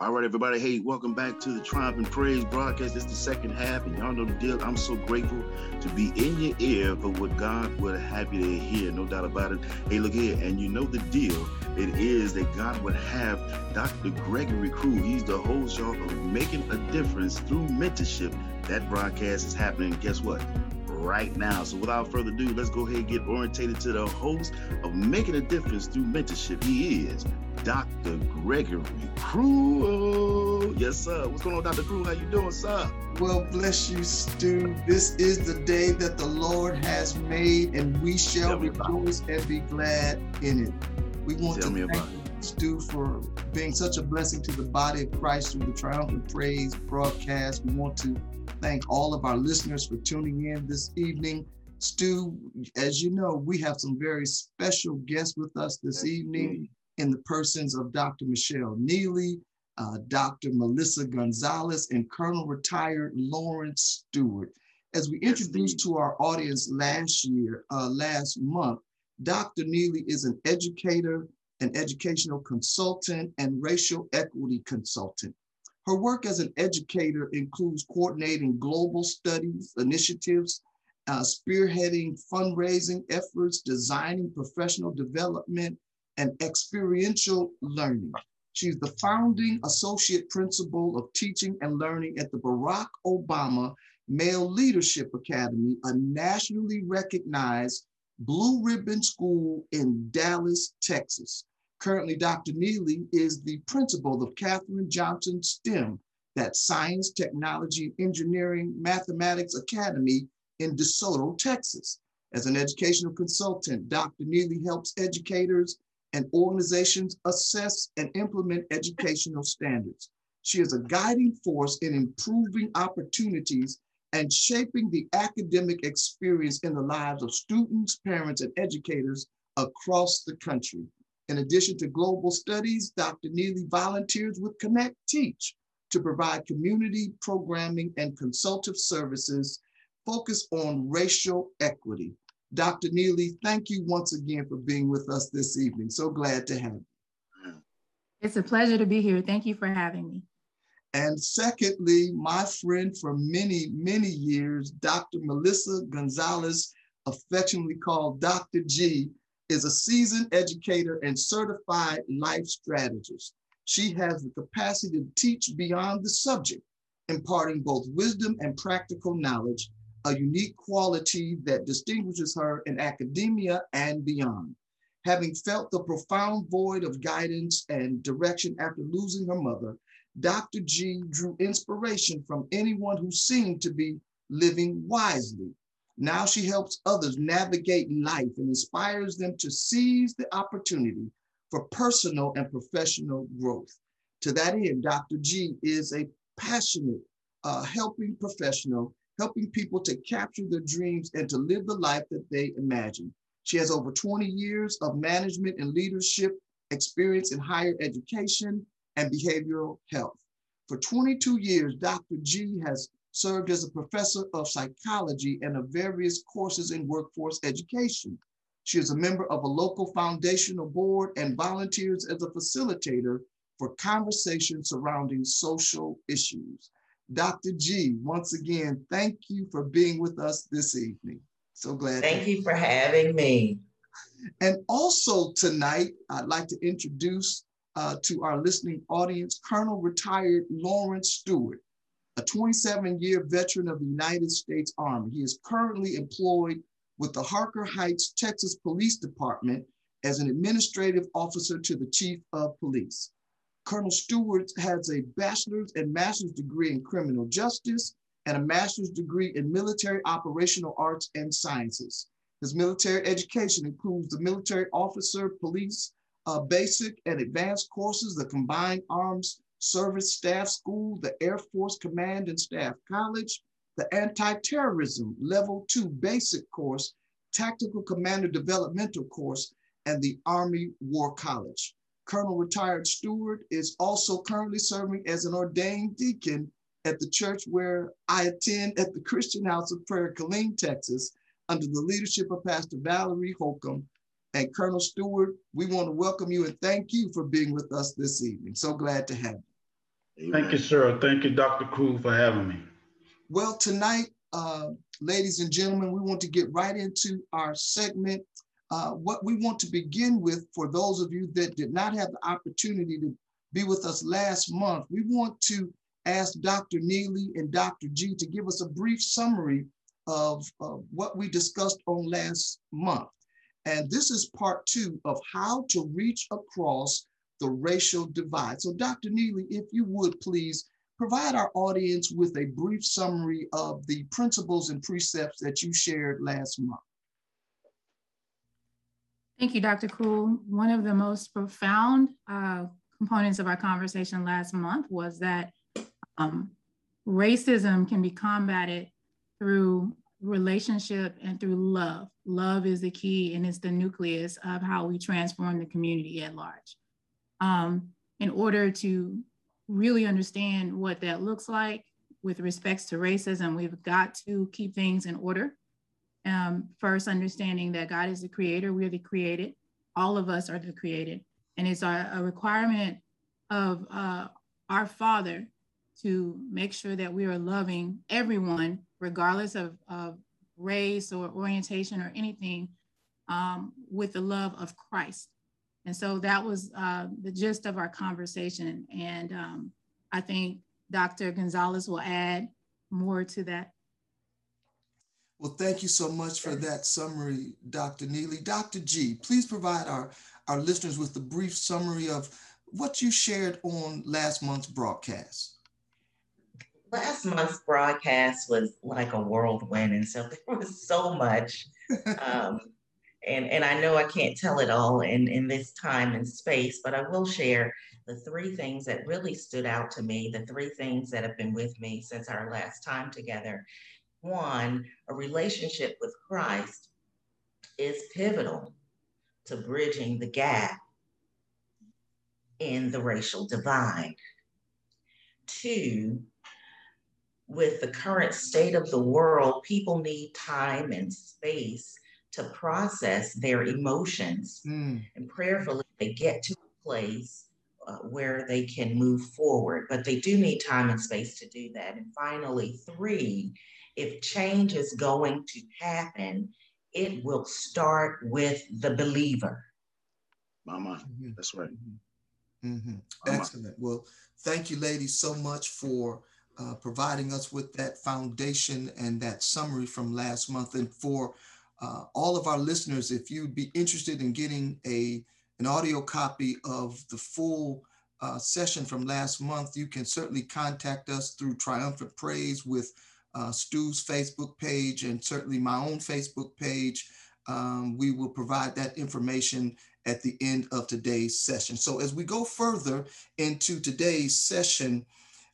All right, everybody. Hey, welcome back to the Triumphant Praise broadcast. It's the second half, and y'all know the deal. I'm so grateful to be in your ear for what God would have you to hear, no doubt about it. Hey, look here, and you know the deal. It is that God would have Dr. Gregory Cruell. He's the host, y'all, of Making a Difference through Mentorship. That broadcast is happening. Guess what? Right now. So without further ado, let's go ahead and get orientated to the host of Making a Difference Through Mentorship. He is Dr. Gregory Cruell. Yes, sir. What's going on, Dr. Cruell? How you doing, sir? Well, bless you, Stu. This is the day that the Lord has made, and we shall rejoice and be glad in it. We want Tell to thank you, Stu, for being such a blessing to the body of Christ through the Triumphant Praise broadcast. We want to thank all of our listeners for tuning in this evening. Stu, as you know, we have some very special guests with us this evening in the persons of Dr. Michelle Neely, uh, Dr. Melissa Gonzalez, and Colonel retired Lawrence Stewart. As we introduced to our audience last year, uh, last month, Dr. Neely is an educator, an educational consultant, and racial equity consultant. Her work as an educator includes coordinating global studies initiatives, uh, spearheading fundraising efforts, designing professional development, and experiential learning. She's the founding associate principal of teaching and learning at the Barack Obama Male Leadership Academy, a nationally recognized blue ribbon school in Dallas, Texas. Currently, Dr. Neely is the principal of Katherine Johnson STEM, that Science, Technology, Engineering, Mathematics Academy in DeSoto, Texas. As an educational consultant, Dr. Neely helps educators and organizations assess and implement educational standards. She is a guiding force in improving opportunities and shaping the academic experience in the lives of students, parents, and educators across the country. In addition to global studies, Dr. Neely volunteers with Connect Teach to provide community programming and consultative services focused on racial equity. Dr. Neely, thank you once again for being with us this evening. So glad to have you. It's a pleasure to be here. Thank you for having me. And secondly, my friend for many, many years, Dr. Melissa Gonzalez, affectionately called Dr. G, is a seasoned educator and certified life strategist. She has the capacity to teach beyond the subject, imparting both wisdom and practical knowledge a unique quality that distinguishes her in academia and beyond. Having felt the profound void of guidance and direction after losing her mother, Dr. G drew inspiration from anyone who seemed to be living wisely. Now she helps others navigate life and inspires them to seize the opportunity for personal and professional growth. To that end, Dr. G is a passionate, uh, helping professional helping people to capture their dreams and to live the life that they imagine. She has over 20 years of management and leadership experience in higher education and behavioral health. For 22 years, Dr. G has served as a professor of psychology and of various courses in workforce education. She is a member of a local foundational board and volunteers as a facilitator for conversations surrounding social issues. Dr. G, once again, thank you for being with us this evening. So glad. Thank you for having me. And also tonight, I'd like to introduce uh, to our listening audience Colonel retired Lawrence Stewart, a 27 year veteran of the United States Army. He is currently employed with the Harker Heights, Texas Police Department as an administrative officer to the chief of police. Colonel Stewart has a bachelor's and master's degree in criminal justice and a master's degree in military operational arts and sciences. His military education includes the military officer, police, uh, basic and advanced courses, the Combined Arms Service Staff School, the Air Force Command and Staff College, the Anti-Terrorism Level 2 Basic Course, Tactical Commander Developmental Course, and the Army War College. Colonel Retired Stewart is also currently serving as an ordained deacon at the church where I attend at the Christian House of Prayer, Killeen, Texas, under the leadership of Pastor Valerie Holcomb. And Colonel Stewart, we want to welcome you and thank you for being with us this evening. So glad to have you. Thank you, sir. Thank you, Dr. Cruell, for having me. Well, tonight, uh, ladies and gentlemen, we want to get right into our segment. Uh, what we want to begin with, for those of you that did not have the opportunity to be with us last month, we want to ask Dr. Neely and Dr. G to give us a brief summary of, of what we discussed on last month. And this is part two of how to reach across the racial divide. So Dr. Neely, if you would please provide our audience with a brief summary of the principles and precepts that you shared last month. Thank you, Dr. Cruell. One of the most profound uh, components of our conversation last month was that um, racism can be combated through relationship and through love. Love is the key and it's the nucleus of how we transform the community at large. Um, in order to really understand what that looks like with respects to racism, we've got to keep things in order. Um, first, understanding that God is the creator, we're the created, all of us are the created. And it's our, a requirement of uh, our Father to make sure that we are loving everyone, regardless of, of race or orientation or anything, um, with the love of Christ. And so that was uh, the gist of our conversation. And um, I think Dr. Gonzalez will add more to that. Well, thank you so much for that summary, Dr. Neely. Dr. G, please provide our, our listeners with a brief summary of what you shared on last month's broadcast last month's broadcast was like a whirlwind, and so there was so much. Um, and, and I know I can't tell it all in, in this time and space, but I will share the three things that really stood out to me, the three things that have been with me since our last time together. One, a relationship with Christ is pivotal to bridging the gap in the racial divide. Two, with the current state of the world, people need time and space to process their emotions. Mm. And prayerfully, they get to a place uh, where they can move forward, but they do need time and space to do that. And finally, three, if change is going to happen, it will start with the believer. Mama, mm-hmm. that's right. Mm-hmm. mm-hmm. Excellent. Well, thank you, ladies, so much for uh, providing us with that foundation and that summary from last month. And for uh, all of our listeners, if you'd be interested in getting a an audio copy of the full uh, session from last month, you can certainly contact us through Triumphant Praise with uh, Stu's Facebook page and certainly my own Facebook page. Um, we will provide that information at the end of today's session. So as we go further into today's session,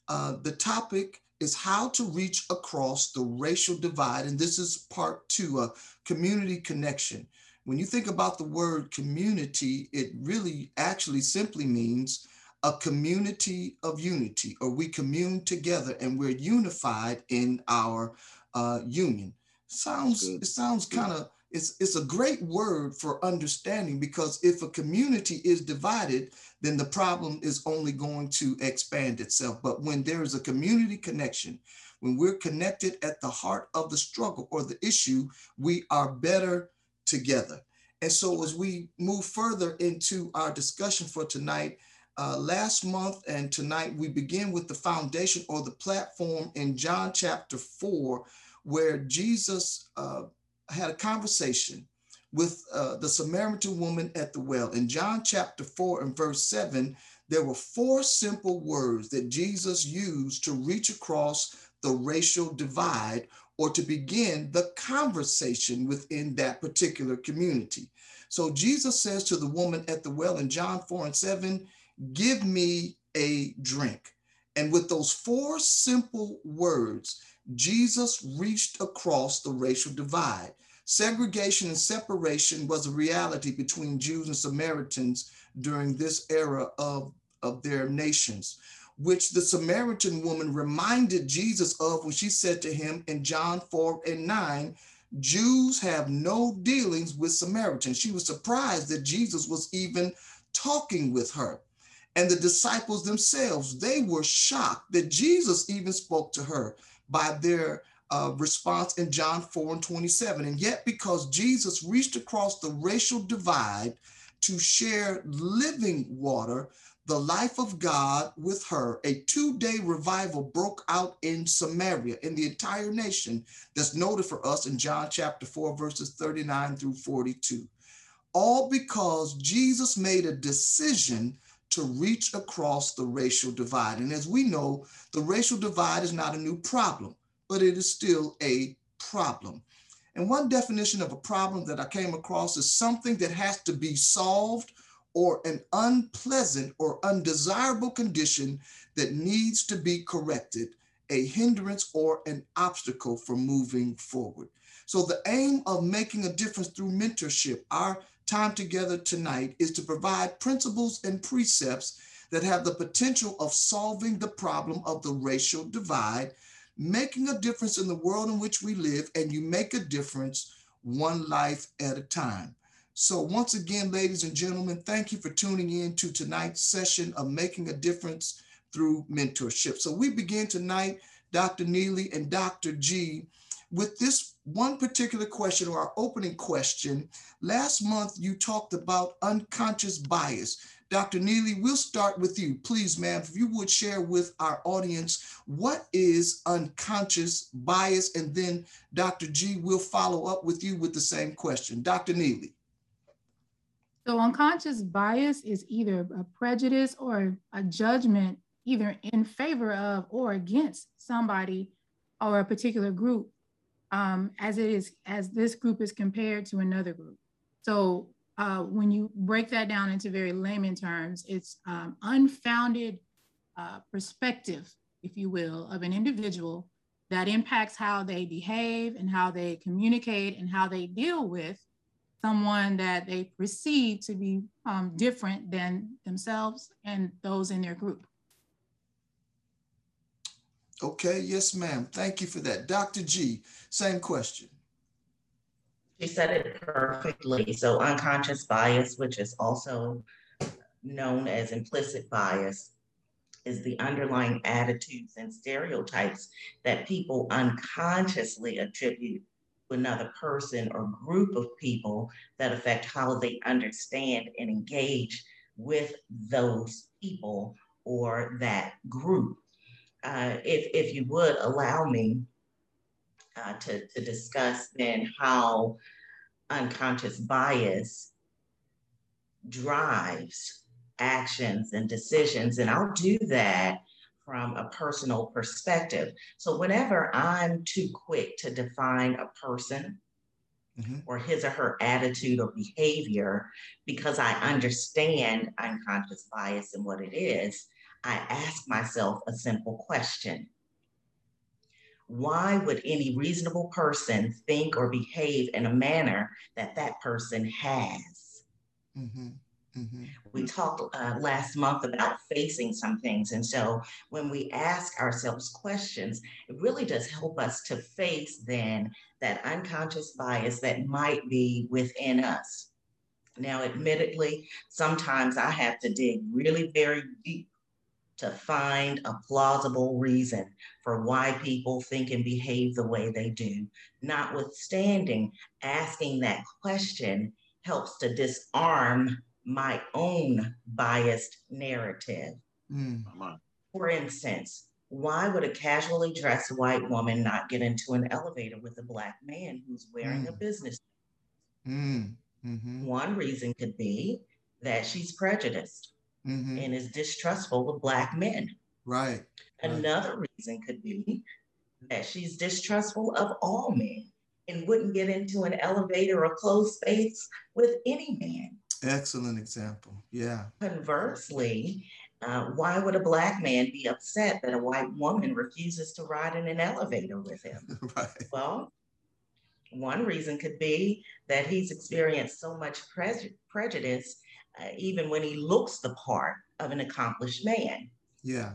uh, the topic is how to reach across the racial divide. And this is part two, a community connection. When you think about the word community, it really actually simply means a community of unity, or we commune together and we're unified in our uh, union. Sounds it sounds kind of it's, it's a great word for understanding because if a community is divided, then the problem is only going to expand itself. But when there is a community connection, when we're connected at the heart of the struggle or the issue, we are better together. And so, as we move further into our discussion for tonight, uh, last month and tonight, we begin with the foundation or the platform in John chapter 4, where Jesus uh, had a conversation with uh, the Samaritan woman at the well. In John chapter 4 and verse 7, there were four simple words that Jesus used to reach across the racial divide or to begin the conversation within that particular community. So Jesus says to the woman at the well in John 4 and 7, Give me a drink. And with those four simple words, Jesus reached across the racial divide. Segregation and separation was a reality between Jews and Samaritans during this era of, of their nations, which the Samaritan woman reminded Jesus of when she said to him in John 4 and 9, Jews have no dealings with Samaritans. She was surprised that Jesus was even talking with her. And the disciples themselves, they were shocked that Jesus even spoke to her by their uh, response in John 4 and 27. And yet, because Jesus reached across the racial divide to share living water, the life of God with her, a two day revival broke out in Samaria, in the entire nation, that's noted for us in John chapter 4, verses 39 through 42. All because Jesus made a decision to reach across the racial divide. And as we know, the racial divide is not a new problem, but it is still a problem. And one definition of a problem that I came across is something that has to be solved or an unpleasant or undesirable condition that needs to be corrected, a hindrance or an obstacle for moving forward. So, the aim of making a difference through mentorship, our time together tonight, is to provide principles and precepts that have the potential of solving the problem of the racial divide, making a difference in the world in which we live, and you make a difference one life at a time. So, once again, ladies and gentlemen, thank you for tuning in to tonight's session of Making a Difference through Mentorship. So, we begin tonight, Dr. Neely and Dr. G, with this one particular question or our opening question. Last month, you talked about unconscious bias. Dr. Neely, we'll start with you. Please, ma'am, if you would share with our audience what is unconscious bias, and then Dr. G will follow up with you with the same question. Dr. Neely. So unconscious bias is either a prejudice or a judgment, either in favor of or against somebody or a particular group, um, as it is as this group is compared to another group. So uh, when you break that down into very layman terms, it's um, unfounded uh, perspective, if you will, of an individual that impacts how they behave and how they communicate and how they deal with someone that they perceive to be um, different than themselves and those in their group. Okay, yes, ma'am. Thank you for that. Dr. G, same question. She said it perfectly. So, unconscious bias, which is also known as implicit bias, is the underlying attitudes and stereotypes that people unconsciously attribute to another person or group of people that affect how they understand and engage with those people or that group. Uh, if, if you would allow me uh, to, to discuss then how unconscious bias drives actions and decisions, and I'll do that from a personal perspective. So whenever I'm too quick to define a person mm-hmm. or his or her attitude or behavior, because I understand unconscious bias and what it is, I ask myself a simple question. Why would any reasonable person think or behave in a manner that that person has? Mm-hmm. Mm-hmm. We talked uh, last month about facing some things. And so when we ask ourselves questions, it really does help us to face then that unconscious bias that might be within us. Now, admittedly, sometimes I have to dig really very deep to find a plausible reason for why people think and behave the way they do. Notwithstanding, asking that question helps to disarm my own biased narrative. Mm. For instance, why would a casually dressed white woman not get into an elevator with a black man who's wearing mm. a business? Mm. Mm-hmm. One reason could be that she's prejudiced mm-hmm. and is distrustful of black men. Right. Another right. reason could be that she's distrustful of all men and wouldn't get into an elevator or closed space with any man. Excellent example. Yeah. Conversely, uh, why would a black man be upset that a white woman refuses to ride in an elevator with him? right. Well, one reason could be that he's experienced so much pre- prejudice, uh, even when he looks the part of an accomplished man. Yeah.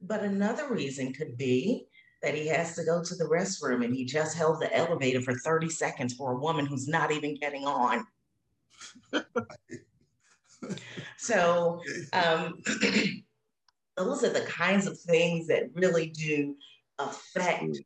But another reason could be that he has to go to the restroom and he just held the elevator for 30 seconds for a woman who's not even getting on. so um, those are the kinds of things that really do affect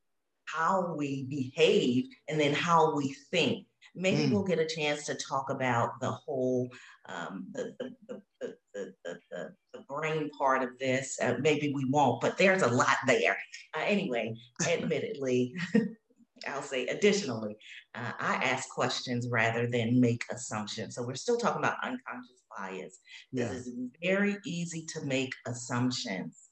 how we behave and then how we think. Maybe mm. we'll get a chance to talk about the whole um, the, the, the, the, the, the, brain part of this. Uh, maybe we won't, but there's a lot there. Uh, anyway, admittedly, I'll say additionally, uh, I ask questions rather than make assumptions. So we're still talking about unconscious bias. Yeah. This is very easy to make assumptions,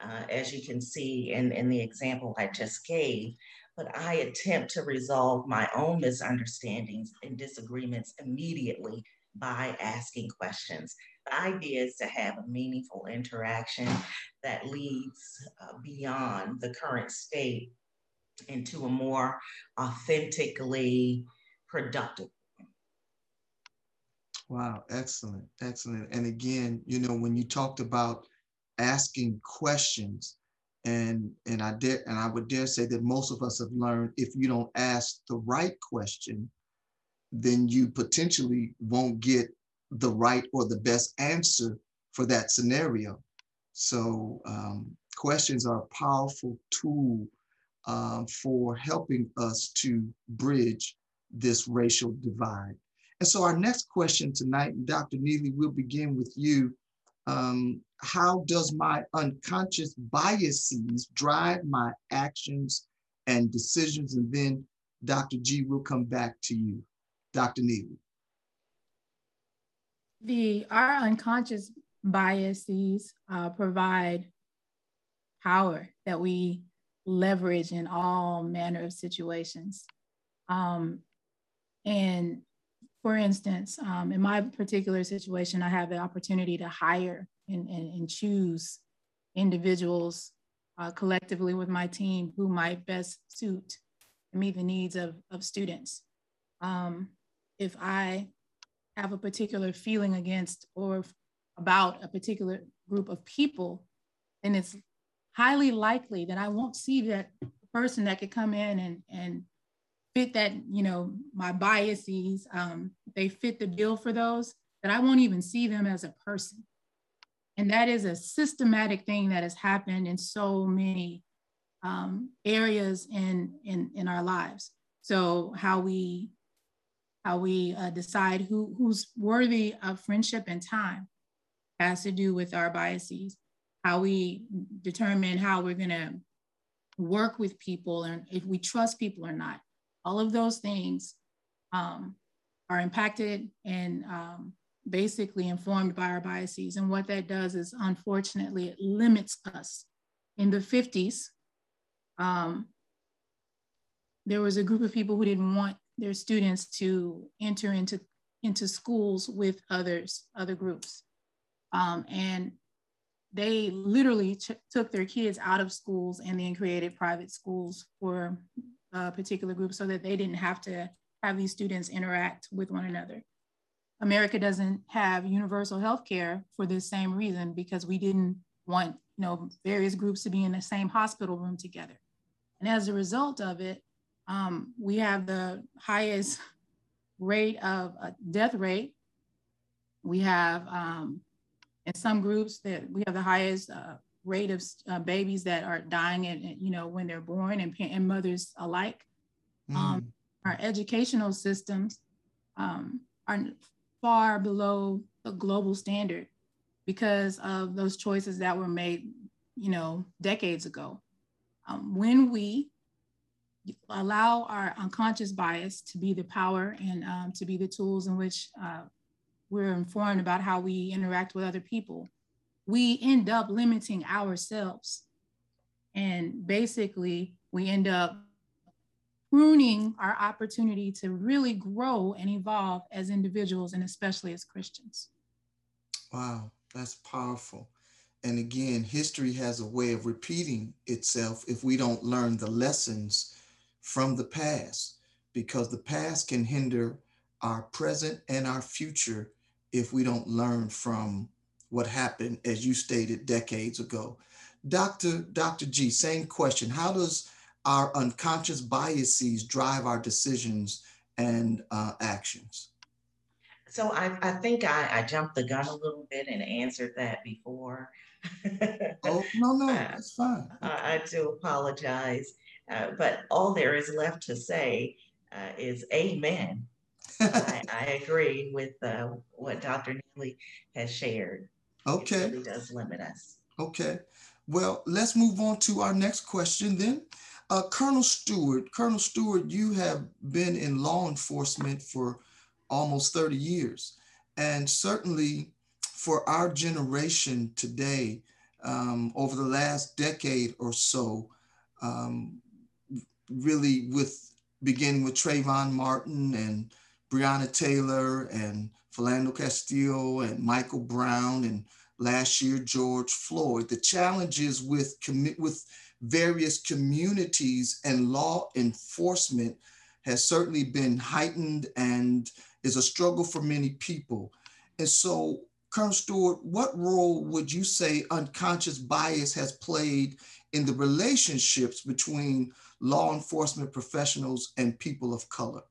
uh, as you can see in, in the example I just gave. But I attempt to resolve my own misunderstandings and disagreements immediately by asking questions. The idea is to have a meaningful interaction that leads uh, beyond the current state into a more authentically productive. Wow, excellent, excellent. And again, you know, when you talked about asking questions, and and I dare and I would dare say that most of us have learned if you don't ask the right question, then you potentially won't get the right or the best answer for that scenario. So um, questions are a powerful tool uh, for helping us to bridge this racial divide. And so our next question tonight, Dr. Neely, we'll begin with you. Um, how does my unconscious biases drive my actions and decisions? And then Dr. G will come back to you. Dr. Neely. The, our unconscious biases uh, provide power that we leverage in all manner of situations. Um, and for instance, um, in my particular situation, I have the opportunity to hire and, and, and choose individuals uh, collectively with my team who might best suit and meet the needs of, of students. Um, if I have a particular feeling against or about a particular group of people, then it's highly likely that I won't see that person that could come in and, and fit that, you know, my biases, um, they fit the bill for those, that I won't even see them as a person. And that is a systematic thing that has happened in so many um, areas in, in, in our lives. So how we how we uh, decide who, who's worthy of friendship and time has to do with our biases. How we determine how we're to work with people and if we trust people or not. All of those things um, are impacted and um, basically informed by our biases. And what that does is, unfortunately, it limits us. In the 50s, um, there was a group of people who didn't want their students to enter into, into schools with others, other groups. Um, and they literally took their kids out of schools and then created private schools for a particular group so that they didn't have to have these students interact with one another. America doesn't have universal health care for this same reason because we didn't want you know various groups to be in the same hospital room together. And as a result of it, um, we have the highest rate of uh, death rate. We have um, in some groups that we have the highest uh, rate of uh, babies that are dying and you know when they're born and, and mothers alike. Mm. Um, our educational systems um, are far below the global standard because of those choices that were made, you know, decades ago. Um, when we allow our unconscious bias to be the power and um, to be the tools in which uh, we're informed about how we interact with other people, we end up limiting ourselves. And basically, we end up pruning our opportunity to really grow and evolve as individuals and especially as Christians. Wow, that's powerful. And again, history has a way of repeating itself if we don't learn the lessons from the past because the past can hinder our present and our future if we don't learn from what happened, as you stated decades ago. Dr. Dr. G, same question. How does our unconscious biases drive our decisions and uh, actions? So I, I think I, I jumped the gun a little bit and answered that before. oh, no, no, that's fine. I, I do apologize. Uh, but all there is left to say uh, is amen. I, I, agree with uh, what Dr. Neely has shared. Okay. It really does limit us. Okay. Well, let's move on to our next question then. Uh, Colonel Stewart, Colonel Stewart, you have been in law enforcement for almost 30 years. And certainly for our generation today, um, over the last decade or so, um, really with beginning with Trayvon Martin and Breonna Taylor and Philando Castillo and Michael Brown and last year George Floyd. The challenges with commit with various communities and law enforcement has certainly been heightened and is a struggle for many people. And so, Colonel Stewart, what role would you say unconscious bias has played in the relationships between law enforcement professionals and people of color?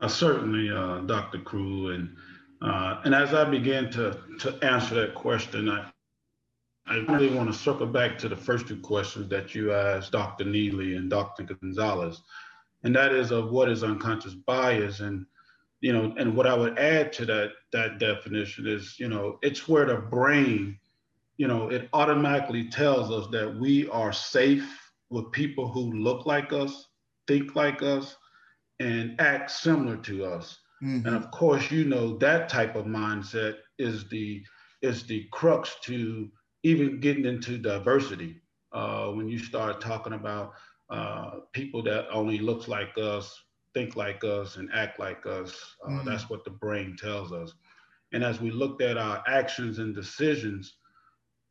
Uh, certainly, uh, Dr. Cruell, and uh, and as I began to to answer that question, I I really want to circle back to the first two questions that you asked Dr. Neely and Dr. Gonzalez and that is of what is unconscious bias and you know and what i would add to that that definition is you know it's where the brain you know it automatically tells us that we are safe with people who look like us think like us and act similar to us mm-hmm. and of course you know that type of mindset is the is the crux to even getting into diversity uh, when you start talking about uh, people that only looks like us, think like us, and act like us. Uh, mm-hmm. That's what the brain tells us. And as we looked at our actions and decisions,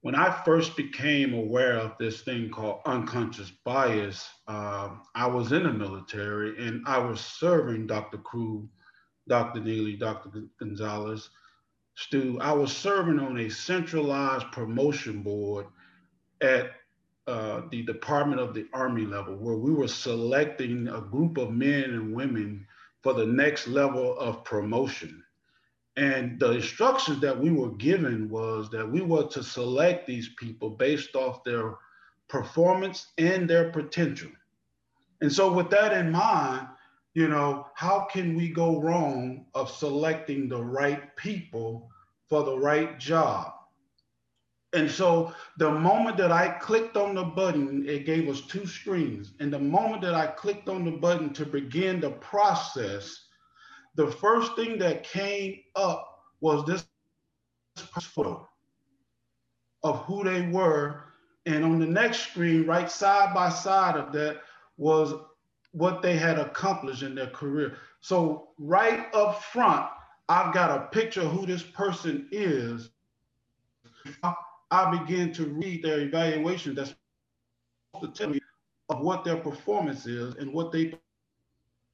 when I first became aware of this thing called unconscious bias, uh, I was in the military and I was serving Dr. Cruell, Dr. Neely, Dr. Gonzalez, Stu. I was serving on a centralized promotion board at uh, the Department of the Army level, where we were selecting a group of men and women for the next level of promotion. And the instructions that we were given was that we were to select these people based off their performance and their potential. And so, with that in mind, you know, how can we go wrong of selecting the right people for the right job? And so the moment that I clicked on the button, it gave us two screens. And the moment that I clicked on the button to begin the process, the first thing that came up was this photo of who they were. And on the next screen, right side by side of that, was what they had accomplished in their career. So, right up front, I've got a picture of who this person is. I begin to read their evaluation that's supposed to tell me of what their performance is and what they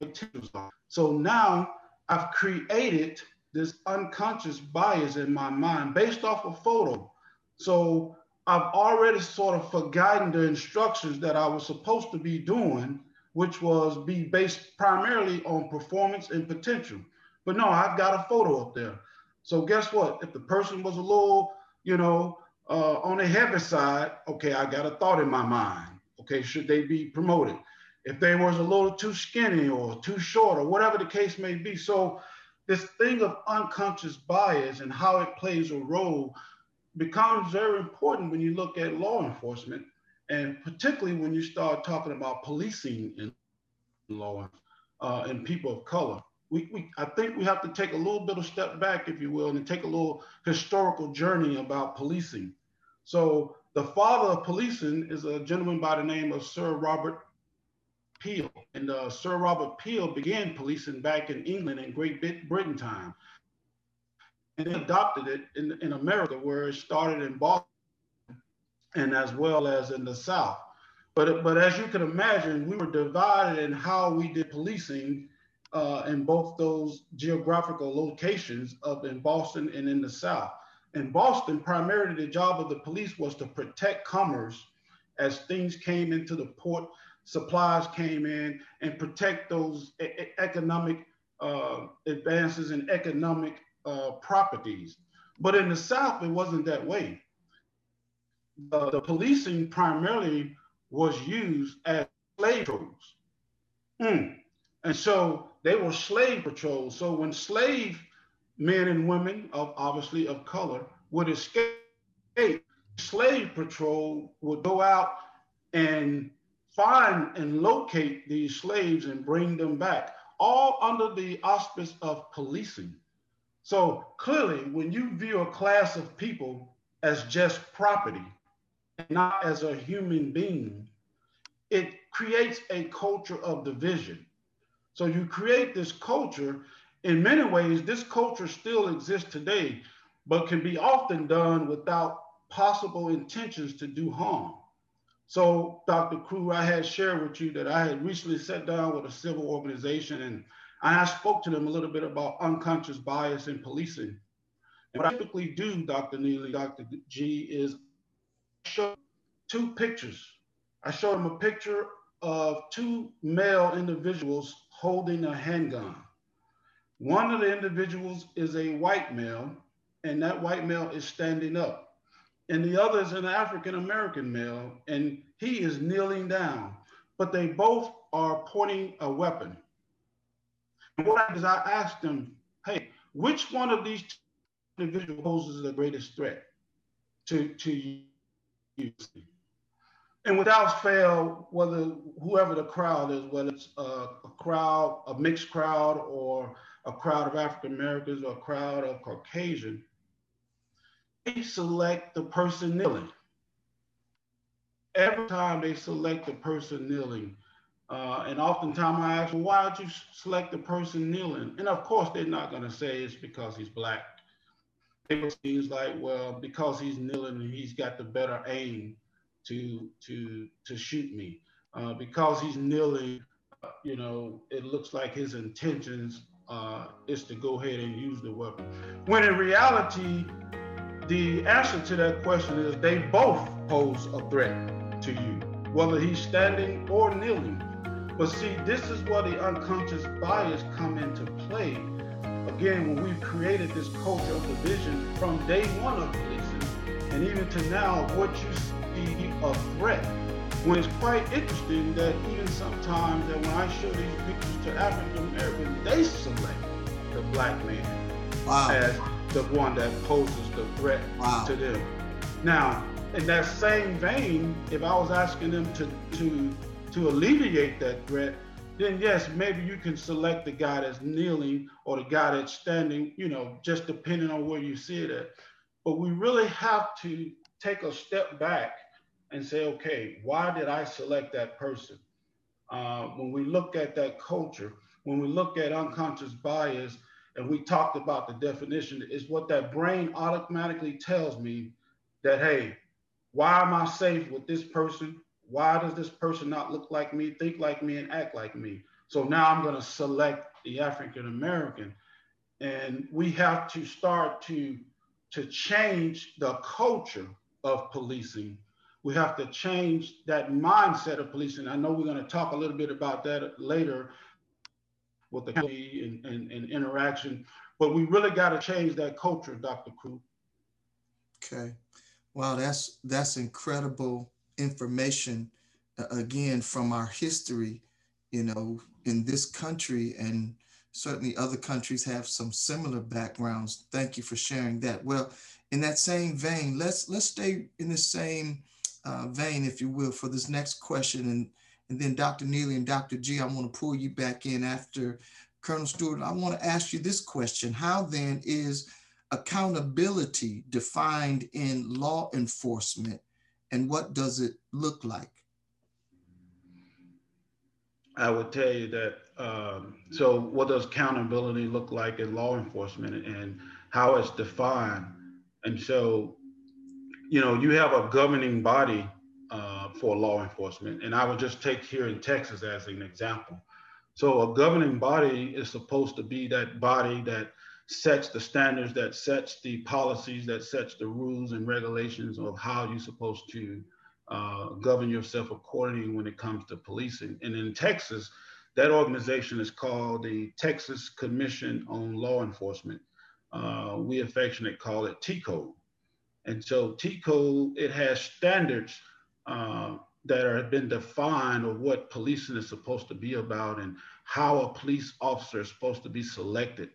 potentials are. So now I've created this unconscious bias in my mind based off a photo. So I've already sort of forgotten the instructions that I was supposed to be doing, which was be based primarily on performance and potential. But no, I've got a photo up there. So guess what? If the person was a little, you know, uh, on the heavy side, okay, I got a thought in my mind. Okay, should they be promoted? If they was a little too skinny or too short or whatever the case may be. So this thing of unconscious bias and how it plays a role becomes very important when you look at law enforcement and particularly when you start talking about policing in law uh, and people of color. We, we, I think we have to take a little bit of step back, if you will, and take a little historical journey about policing. So the father of policing is a gentleman by the name of Sir Robert Peel. And uh, Sir Robert Peel began policing back in England in Great Britain time. And adopted it in, in America, where it started in Boston and as well as in the South. But, but as you can imagine, we were divided in how we did policing uh, in both those geographical locations up in Boston and in the South in Boston, primarily the job of the police was to protect commerce as things came into the port, supplies came in, and protect those e- economic uh, advances in economic uh, properties. But in the South, it wasn't that way. The policing primarily was used as slave patrols. Mm. And so they were slave patrols. So when slave men and women, of obviously of color, would escape, slave patrol would go out and find and locate these slaves and bring them back, all under the auspice of policing. So clearly, when you view a class of people as just property, not as a human being, it creates a culture of division. So you create this culture. In many ways, this culture still exists today, but can be often done without possible intentions to do harm. So, Dr. Cruell, I had shared with you that I had recently sat down with a civil organization and I spoke to them a little bit about unconscious bias in policing. And what I typically do, Dr. Neely, Dr. G, is show two pictures. I showed them a picture of two male individuals holding a handgun. One of the individuals is a white male, and that white male is standing up. And the other is an African American male, and he is kneeling down. But they both are pointing a weapon. And what I did is I asked them, hey, which one of these individuals poses the greatest threat to, to you? And without fail, whether whoever the crowd is, whether it's a, a crowd, a mixed crowd, or a crowd of African Americans or a crowd of Caucasian, they select the person kneeling. Every time they select the person kneeling, uh, and oftentimes I ask, well, why did you select the person kneeling? And of course, they're not going to say it's because he's black. It seems like, well, because he's kneeling he's got the better aim to to to shoot me uh, because he's kneeling. Uh, you know, it looks like his intentions uh, is to go ahead and use the weapon. When in reality, the answer to that question is they both pose a threat to you, whether he's standing or kneeling. But see, this is where the unconscious bias come into play. Again, when we've created this culture of division from day one of policing, and even to now, what you be a threat. When it's quite interesting that even sometimes that when I show these pictures to African Americans, they select the black man wow. as the one that poses the threat wow. to them. Now, in that same vein, if I was asking them to to to alleviate that threat, then yes, maybe you can select the guy that's kneeling or the guy that's standing, you know, just depending on where you see it at. But we really have to take a step back and say, okay, why did I select that person? Uh, when we look at that culture, when we look at unconscious bias, and we talked about the definition, is what that brain automatically tells me that, hey, why am I safe with this person? Why does this person not look like me, think like me, and act like me? So now I'm going to select the African American. And we have to start to, to change the culture of policing we have to change that mindset of policing. I know we're going to talk a little bit about that later with the and, and, and interaction, but we really got to change that culture, Dr. Cruell. Okay. Wow, that's that's incredible information uh, again from our history, you know, in this country and certainly other countries have some similar backgrounds. Thank you for sharing that. Well, in that same vein, let's let's stay in the same uh, vein, if you will, for this next question. And, and then Dr. Neely and Dr. G, I want to pull you back in after Colonel Stewart. I want to ask you this question. How then is accountability defined in law enforcement and what does it look like? I would tell you that. Um, so, what does accountability look like in law enforcement and how it's defined? And so, you know, you have a governing body uh, for law enforcement, and I would just take here in Texas as an example. So a governing body is supposed to be that body that sets the standards, that sets the policies, that sets the rules and regulations of how you're supposed to uh, govern yourself accordingly when it comes to policing. And in Texas, that organization is called the Texas Commission on Law Enforcement. Uh, we affectionately call it TCOLE. And so TCOLE, it has standards uh, that have been defined of what policing is supposed to be about and how a police officer is supposed to be selected.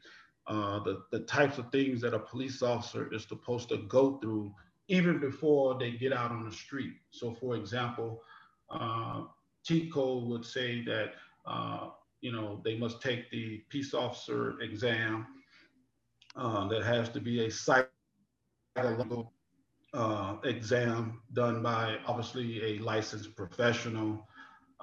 Uh, the, the types of things that a police officer is supposed to go through even before they get out on the street. So for example, uh, TCOLE would say that, uh, you know, they must take the peace officer exam uh, that has to be a psychological uh, exam done by obviously a licensed professional.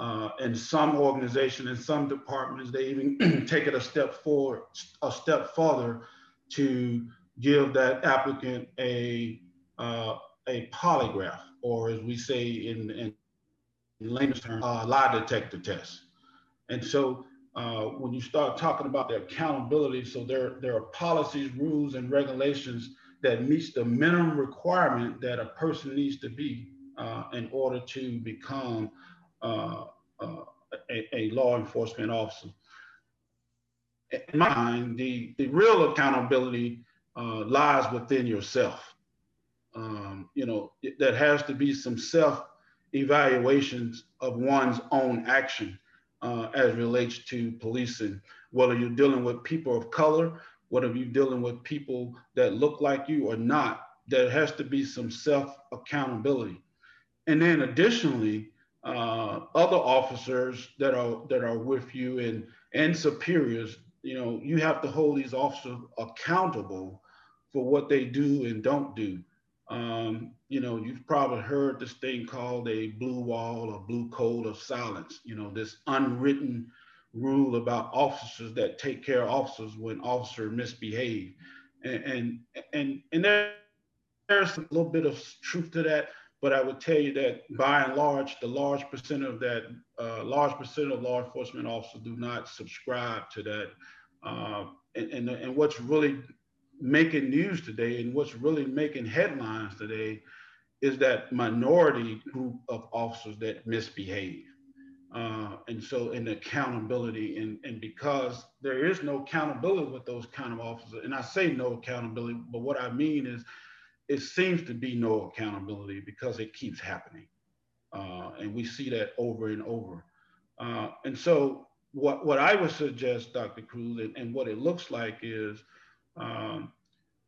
Uh, and some organizations in some departments, they even take it a step forward, a step further to give that applicant a uh, a polygraph, or as we say in, in layman's terms, a lie detector test. And so uh, when you start talking about the accountability, so there, there are policies, rules, and regulations that meets the minimum requirement that a person needs to be uh, in order to become uh, uh a, a, law enforcement officer. In mind, the, the real accountability uh, lies within yourself. Um, you know, that has to be some self evaluations of one's own action uh, as relates to policing, whether you're dealing with people of color, whether you're dealing with people that look like you or not, there has to be some self accountability. And then additionally, uh, other officers that are that are with you and and superiors, you know, you have to hold these officers accountable for what they do and don't do. Um, you know, you've probably heard this thing called a blue wall or blue code of silence, you know, this unwritten rule about officers that take care of officers when officers misbehave. And, and, and, and there, there's a little bit of truth to that, but I would tell you that by and large, the large percent of that, uh, large percent of law enforcement officers do not subscribe to that. Uh, and, and, and what's really making news today and what's really making headlines today is that minority group of officers that misbehave. Uh, and so in accountability and, and because there is no accountability with those kind of officers and i say no accountability but what i mean is it seems to be no accountability because it keeps happening uh, and we see that over and over uh, and so what, what i would suggest dr cruz and, and what it looks like is um,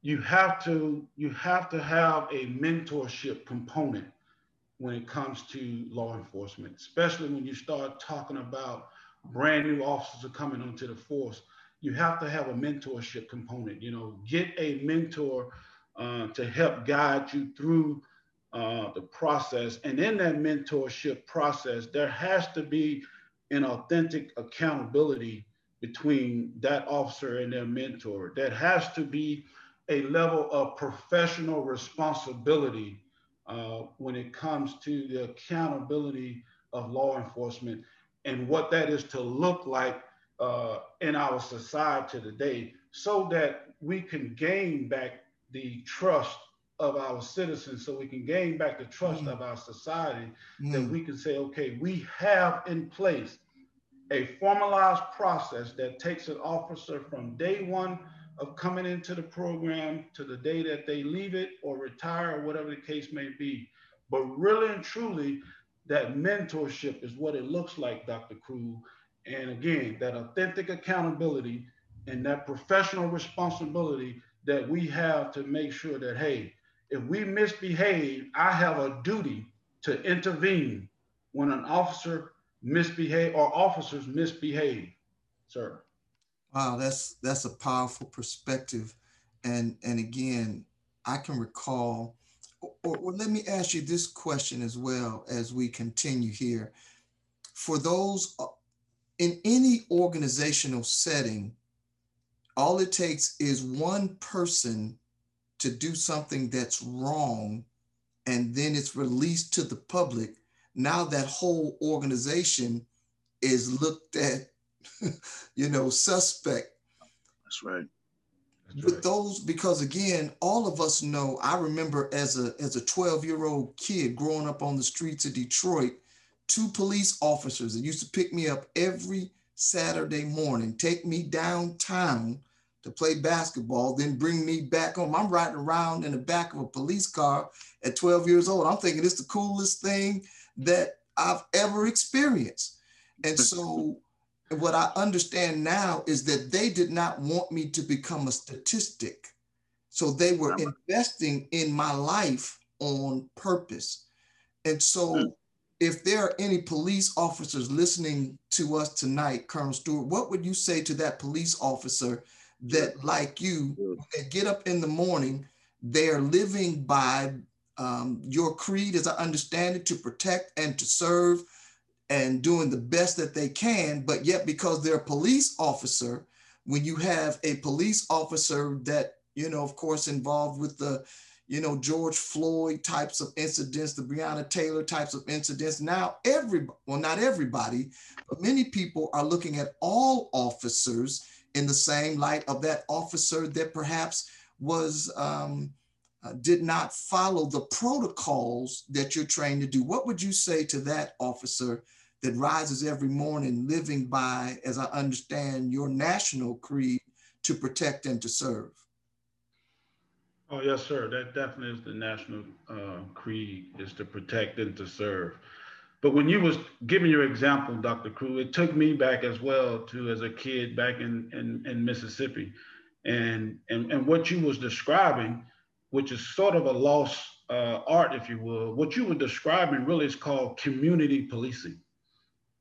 you have to you have to have a mentorship component when it comes to law enforcement, especially when you start talking about brand new officers are coming onto the force. You have to have a mentorship component. You know, get a mentor uh, to help guide you through uh, the process. And in that mentorship process, there has to be an authentic accountability between that officer and their mentor. That has to be a level of professional responsibility uh, when it comes to the accountability of law enforcement and what that is to look like uh, in our society today so that we can gain back the trust of our citizens so we can gain back the trust mm. of our society mm. that we can say okay we have in place a formalized process that takes an officer from day one of coming into the program to the day that they leave it or retire or whatever the case may be. But really and truly, that mentorship is what it looks like, Dr. Crew. And again, that authentic accountability and that professional responsibility that we have to make sure that, hey, if we misbehave, I have a duty to intervene when an officer misbehave or officers misbehave, sir. Wow, that's that's a powerful perspective, and and again, I can recall. Or, or let me ask you this question as well as we continue here. For those uh, in any organizational setting, all it takes is one person to do something that's wrong, and then it's released to the public. Now that whole organization is looked at you know, suspect. That's right. That's With right. those, because again, all of us know. I remember as a as a 12 year old kid growing up on the streets of Detroit, two police officers that used to pick me up every Saturday morning, take me downtown to play basketball, then bring me back home. I'm riding around in the back of a police car at 12 years old. I'm thinking it's the coolest thing that I've ever experienced. And so, what I understand now is that they did not want me to become a statistic. So, they were investing in my life on purpose. And so, hmm. If there are any police officers listening to us tonight, Colonel Stewart, what would you say to that police officer that, like you, they get up in the morning, they're living by um, your creed, as I understand it, to protect and to serve and doing the best that they can. But yet, because they're a police officer, when you have a police officer that, you know, of course, involved with the, you know, George Floyd types of incidents, the Breonna Taylor types of incidents. Now, every, well, not everybody, but many people are looking at all officers in the same light of that officer that perhaps was um, uh, did not follow the protocols that you're trained to do. What would you say to that officer that rises every morning living by, as I understand, your national creed to protect and to serve? Oh, yes, sir. That definitely is the national uh, creed is to protect and to serve. But when you was giving your example, Dr. Crew, it took me back as well to as a kid back in, in, in Mississippi. And, and, and what you was describing, which is sort of a lost uh, art, if you will. What you were describing really is called community policing.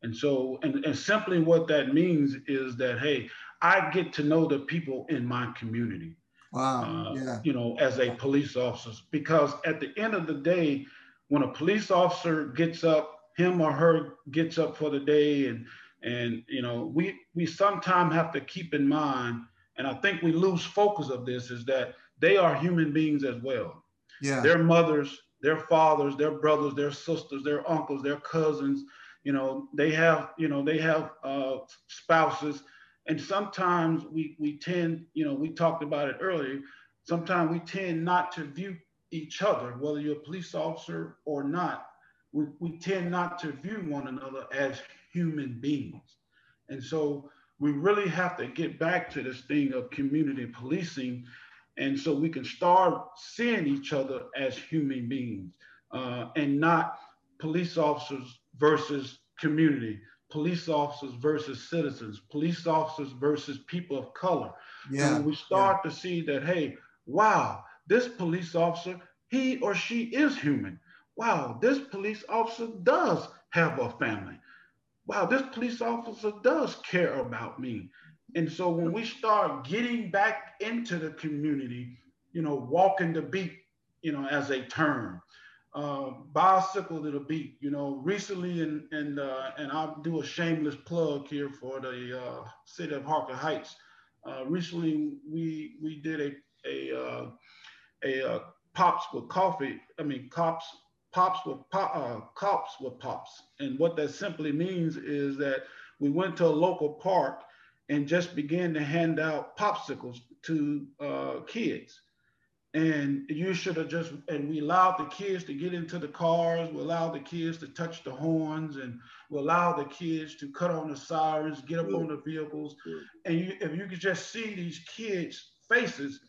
And so, and, and simply what that means is that, hey, I get to know the people in my community. Wow. Uh, yeah. You know, as a police officer, because at the end of the day, when a police officer gets up, him or her gets up for the day, and and you know, we we sometimes have to keep in mind, and I think we lose focus of this is that they are human beings as well. Yeah. Their mothers, their fathers, their brothers, their sisters, their uncles, their cousins, you know, they have, you know, they have uh, spouses. And sometimes we, we tend, you know, we talked about it earlier. Sometimes we tend not to view each other, whether you're a police officer or not, we, we tend not to view one another as human beings. And so we really have to get back to this thing of community policing and so we can start seeing each other as human beings uh, and not police officers versus community, police officers versus citizens, police officers versus people of color. Yeah, and we start yeah. to see that, hey, wow, this police officer, he or she is human. Wow, this police officer does have a family. Wow, this police officer does care about me. And so when we start getting back into the community, you know, walking the beat, you know, as a term, uh, bicycle to the beat, you know, recently, and and uh, and I'll do a shameless plug here for the uh, city of Harker Heights. Uh, recently, we we did a a uh, a uh, pops with coffee. I mean, cops pops with pop, cops with pops, and what that simply means is that we went to a local park and just began to hand out popsicles to uh, kids. And you should have just, and we allowed the kids to get into the cars, we allowed the kids to touch the horns, and we allowed the kids to cut on the sirens, get up on the vehicles. And you, if you could just see these kids' faces,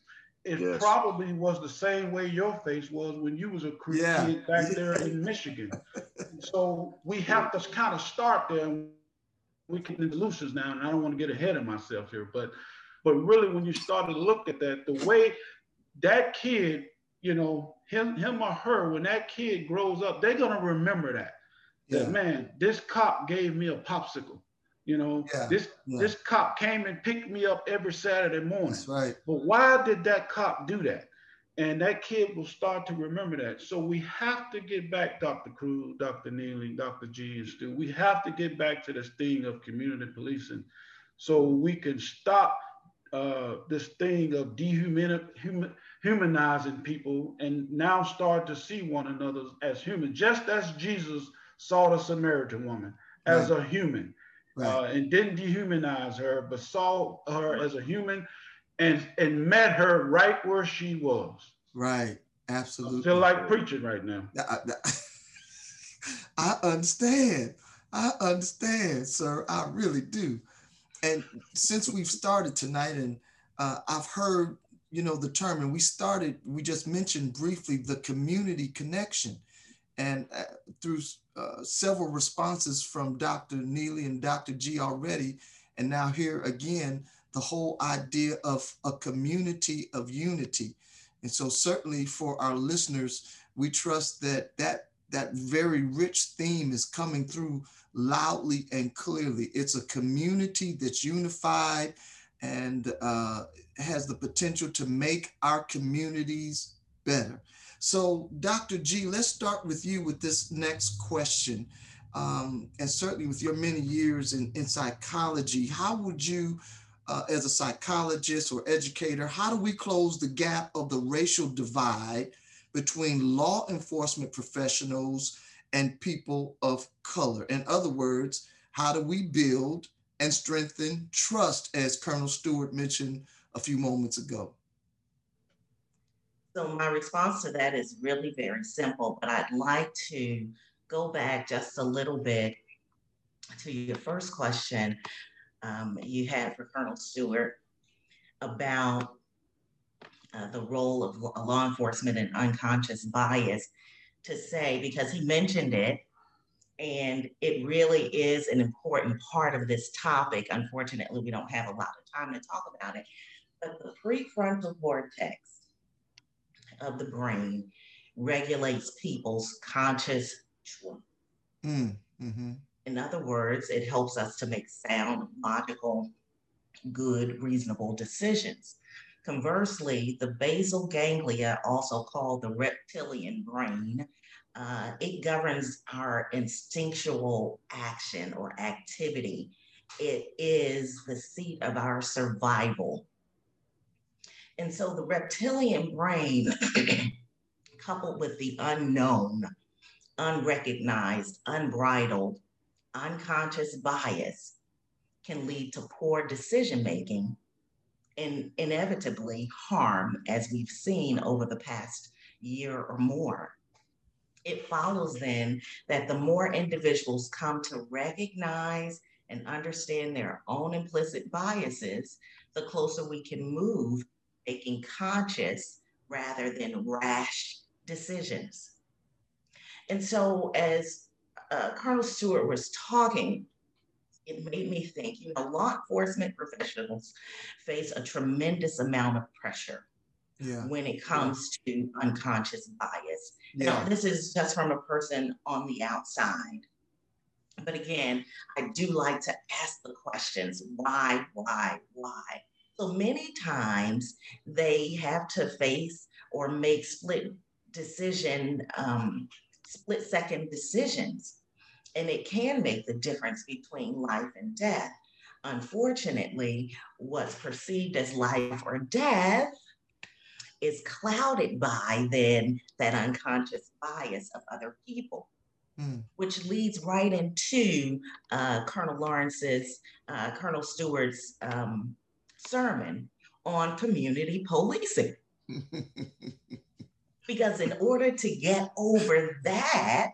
it yes. probably was the same way your face was when you was a yeah. kid back there in Michigan. so we have to kind of start there we can solutions now, and I don't want to get ahead of myself here, but but really when you start to look at that, the way that kid, you know, him him or her, when that kid grows up, they're gonna remember that. Yeah. That man, this cop gave me a popsicle. You know, yeah. this yeah. this cop came and picked me up every Saturday morning. That's right. But why did that cop do that? And that kid will start to remember that. So we have to get back, Dr. Crew, Dr. Neely, Dr. G, and Stu. We have to get back to this thing of community policing so we can stop uh, this thing of dehumanizing people and now start to see one another as human, just as Jesus saw the Samaritan woman as right. a human. Right. Uh, and didn't dehumanize her, but saw her as a human and and met her right where she was. Right. Absolutely. I feel like preaching right now. I, I understand. I understand, sir. I really do. And since we've started tonight, and uh, I've heard, you know, the term, and we started, we just mentioned briefly the community connection. And uh, through uh, several responses from Dr. Neely and Dr. G already, and now here again, the whole idea of a community of unity. And so certainly for our listeners, we trust that that, that very rich theme is coming through loudly and clearly. It's a community that's unified and uh, has the potential to make our communities better. So, Dr. G, let's start with you with this next question. Um, and certainly with your many years in, in psychology, how would you, uh, as a psychologist or educator, how do we close the gap of the racial divide between law enforcement professionals and people of color. In other words, how do we build and strengthen trust, as Colonel Stewart mentioned a few moments ago? So, my response to that is really very simple, but I'd like to go back just a little bit to your first question um, you had for Colonel Stewart about uh, the role of law enforcement and unconscious bias to say because he mentioned it and it really is an important part of this topic. Unfortunately, we don't have a lot of time to talk about it, but the prefrontal cortex of the brain regulates people's conscious choice. Mm, mm-hmm. In other words, it helps us to make sound, logical, good, reasonable decisions. Conversely, the basal ganglia, also called the reptilian brain, uh, it governs our instinctual action or activity. It is the seat of our survival. And so the reptilian brain, coupled with the unknown, unrecognized, unbridled, unconscious bias, can lead to poor decision making and inevitably harm, as we've seen over the past year or more. It follows then that the more individuals come to recognize and understand their own implicit biases, the closer we can move making conscious rather than rash decisions. And so, as uh, Colonel Stewart was talking, it made me think, you know, law enforcement professionals face a tremendous amount of pressure yeah. when it comes yeah. to unconscious bias. Yeah. Now, this is just from a person on the outside. But again, I do like to ask the questions why, why, why? So many times they have to face or make split decision, um, split second decisions and it can make the difference between life and death. Unfortunately, what's perceived as life or death is clouded by then that unconscious bias of other people. Mm. Which leads right into uh, Colonel Lawrence's, uh, Colonel Stewart's um, sermon on community policing. because in order to get over that,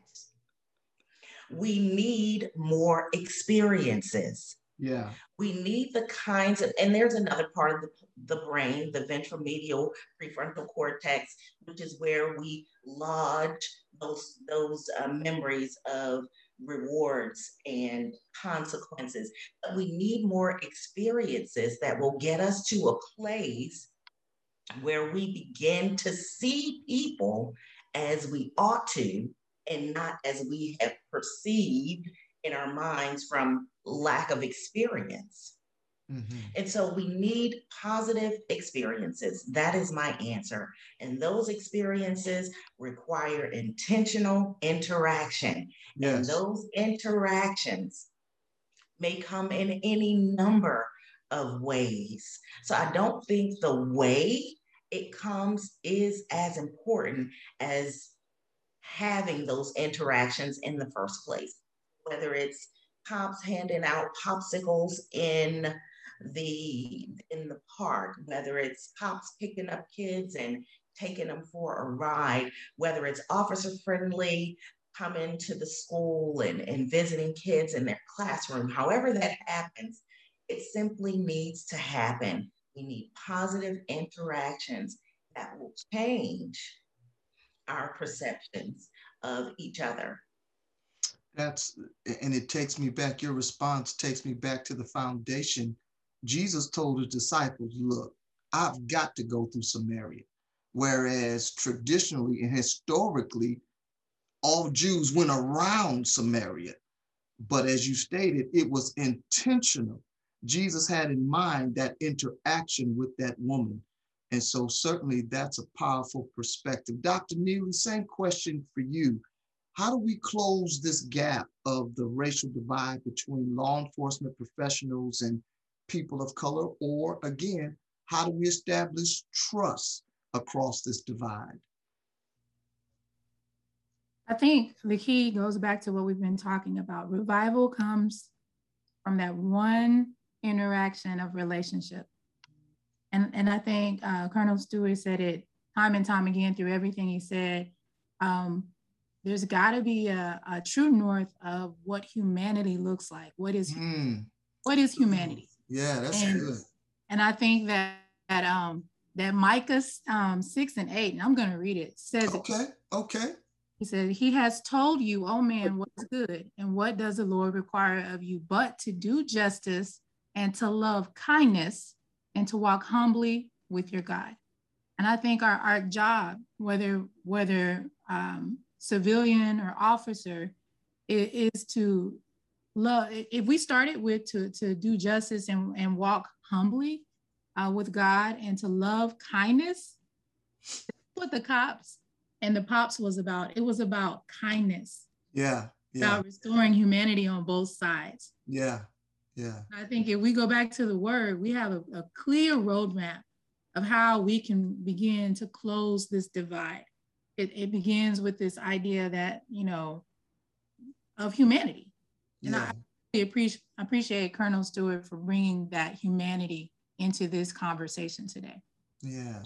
we need more experiences. Yeah. We need the kinds of, and there's another part of the, the brain, the ventromedial prefrontal cortex, which is where we lodge those, those uh, memories of rewards and consequences. But we need more experiences that will get us to a place where we begin to see people as we ought to and not as we have perceived in our minds from lack of experience. Mm-hmm. And so we need positive experiences. That is my answer. And those experiences require intentional interaction. Yes. And those interactions may come in any number of ways. So I don't think the way it comes is as important as having those interactions in the first place, whether it's cops handing out popsicles in the in the park, whether it's cops picking up kids and taking them for a ride, whether it's officer friendly, coming to the school and, and visiting kids in their classroom, however that happens, It simply needs to happen. We need positive interactions that will change our perceptions of each other. That's, and it takes me back, your response takes me back to the foundation. Jesus told his disciples, Look, I've got to go through Samaria. Whereas traditionally and historically, all Jews went around Samaria. But as you stated, it was intentional. Jesus had in mind that interaction with that woman. And so certainly that's a powerful perspective. Dr. Neely, same question for you. How do we close this gap of the racial divide between law enforcement professionals and people of color? Or again, how do we establish trust across this divide? I think the key goes back to what we've been talking about. Revival comes from that one interaction of relationship. And, and I think uh, Colonel Stewart said it time and time again through everything he said. Um, there's got to be a, a, true north of what humanity looks like. What is mm. what is humanity? Yeah, that's and, good. And I think that that um that Micah um, six and eight, and I'm going to read it. Says okay, okay. He said, He has told you, oh man, what's good, and what does the Lord require of you, but to do justice and to love kindness and to walk humbly with your God. And I think our, our job, whether whether um, civilian or officer, is, is to love. If we started with to to do justice and, and walk humbly uh, with God and to love kindness, what the cops and the pops was about. It was about kindness. Yeah. Yeah. About restoring humanity on both sides. Yeah. Yeah. I think if we go back to the word, we have a, a clear roadmap of how we can begin to close this divide. It, it begins with this idea that, you know, of humanity. And yeah. I appreciate, appreciate Colonel Stewart for bringing that humanity into this conversation today. Yeah.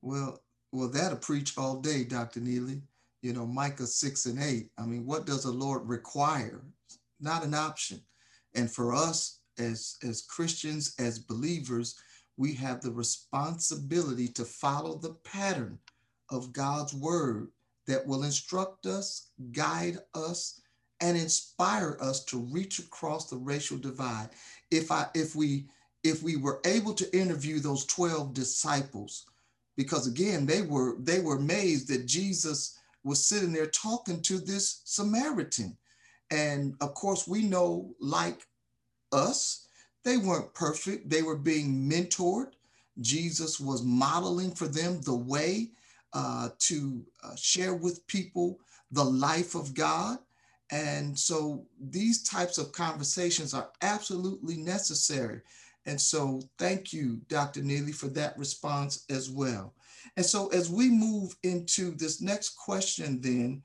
Well, well, that'll preach all day, Dr. Neely. You know, Micah 6 and 8. I mean, what does the Lord require? Not an option. And for us as, as Christians, as believers, we have the responsibility to follow the pattern of God's word that will instruct us, guide us, and inspire us to reach across the racial divide. If I if we if we were able to interview those 12 disciples, because again, they were they were amazed that Jesus was sitting there talking to this Samaritan. And of course, we know, like us, they weren't perfect. They were being mentored. Jesus was modeling for them the way uh, to uh, share with people the life of God. And so these types of conversations are absolutely necessary. And so thank you, Dr. Neely, for that response as well. And so as we move into this next question then,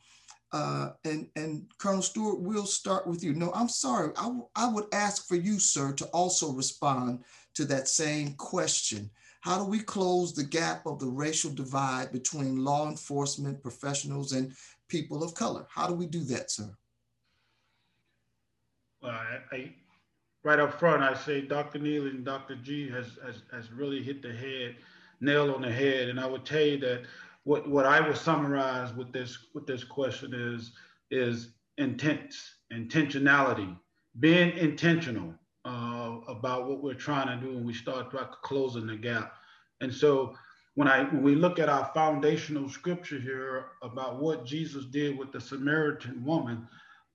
uh, and, and Colonel Stewart, we'll start with you. No, I'm sorry. I, I would ask for you, sir, to also respond to that same question. How do we close the gap of the racial divide between law enforcement professionals and people of color? How do we do that, sir? I, I right up front, I say Dr. Neal and Dr. G has, has, has really hit the head, nail on the head. And I would tell you that what, what I would summarize with this with this question is is intent, intentionality, being intentional uh, about what we're trying to do when we start closing the gap. And so when I when we look at our foundational scripture here about what Jesus did with the Samaritan woman,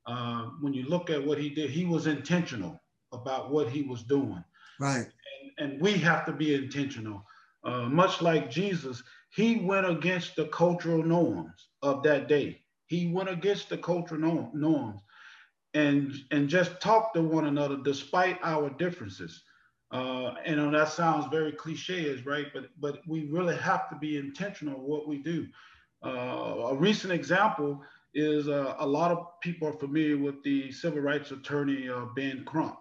uh, when you look at what he did, he was intentional about what he was doing. Right. And, and we have to be intentional. Uh, much like Jesus, he went against the cultural norms of that day. He went against the cultural norms and, and just talked to one another despite our differences. Uh, and that sounds very cliche, right? But, but we really have to be intentional what we do. Uh, a recent example is uh, a lot of people are familiar with the civil rights attorney uh, Ben Crump.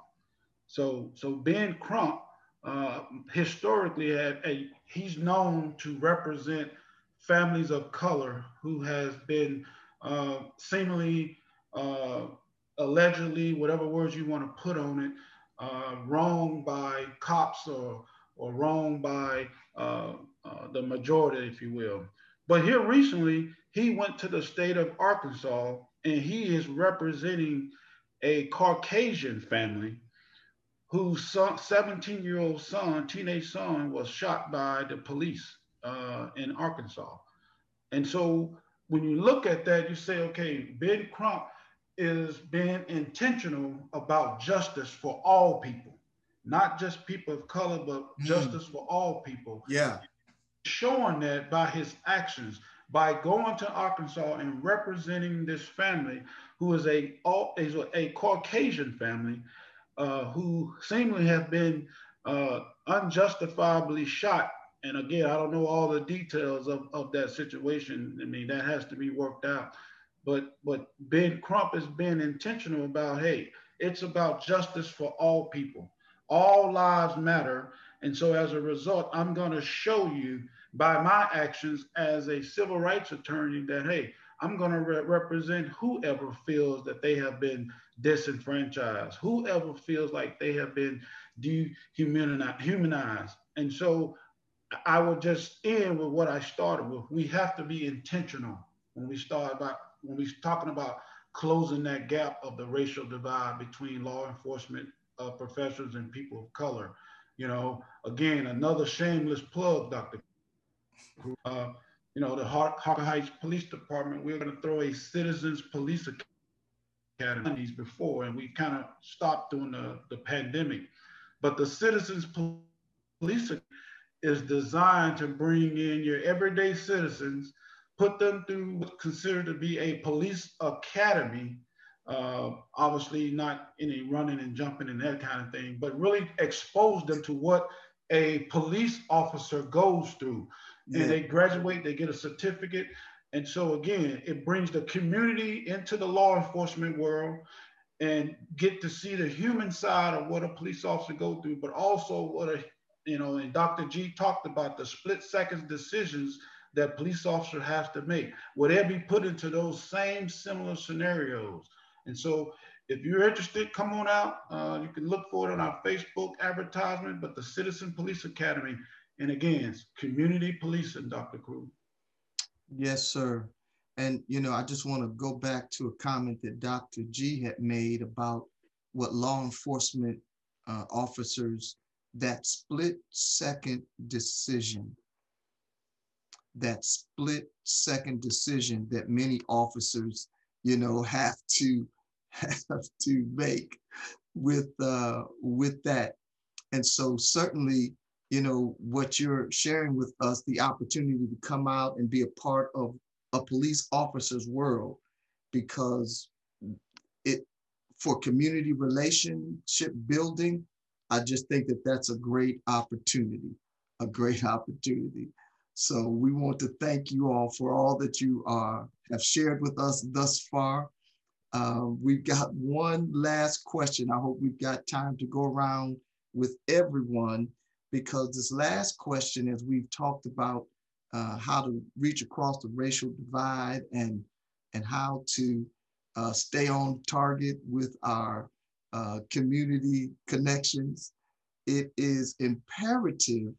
So, so Ben Crump uh, historically had a, he's known to represent families of color who has been uh, seemingly, uh, allegedly, whatever words you want to put on it, uh, wronged by cops or, or wronged by the majority, if you will. But here recently, he went to the state of Arkansas and he is representing a Caucasian family whose 17 year old son, teenage son, was shot by the police uh, in Arkansas. And so when you look at that, you say, okay, Ben Crump is being intentional about justice for all people, not just people of color, but mm. justice for all people. Yeah. Showing that by his actions, by going to Arkansas and representing this family, who is a, a Caucasian family, uh, who seemingly have been uh, unjustifiably shot and again, I don't know all the details of, of that situation. I mean, that has to be worked out. But but Ben Crump has been intentional about, hey, it's about justice for all people. All lives matter. And so as a result, I'm going to show you by my actions as a civil rights attorney that, hey, I'm going to re- represent whoever feels that they have been disenfranchised, whoever feels like they have been dehumanized. And so I will just end with what I started with. We have to be intentional when we start about when we're talking about closing that gap of the racial divide between law enforcement uh, professionals and people of color. You know, again, another shameless plug, Dr. Uh, you know, the Harker Heights Police Department, we're going to throw a Citizens Police Academy before, and we kind of stopped during the, the pandemic. But the Citizens Police is designed to bring in your everyday citizens, put them through what's considered to be a police academy. Uh, obviously, not any running and jumping and that kind of thing, but really expose them to what a police officer goes through. Yeah. And they graduate, they get a certificate. And so, again, it brings the community into the law enforcement world and get to see the human side of what a police officer go through, but also what a you know, and Dr. G talked about the split seconds decisions that police officer has to make. Will they be put into those same similar scenarios? And so if you're interested, come on out. Uh, you can look for it on our Facebook advertisement, but the Citizen Police Academy. And again, community policing, Dr. Crew. Yes, sir. And, you know, I just want to go back to a comment that Dr. G had made about what law enforcement uh, officers that split second decision, that split second decision that many officers, you know, have to have to make with uh, with that. And so certainly, you know, what you're sharing with us, the opportunity to come out and be a part of a police officer's world, because it for community relationship building, I just think that that's a great opportunity, a great opportunity. So we want to thank you all for all that you uh, have shared with us thus far. Uh, we've got one last question. I hope we've got time to go around with everyone because this last question, as we've talked about uh, how to reach across the racial divide and, and how to uh, stay on target with our uh, community connections, it is imperative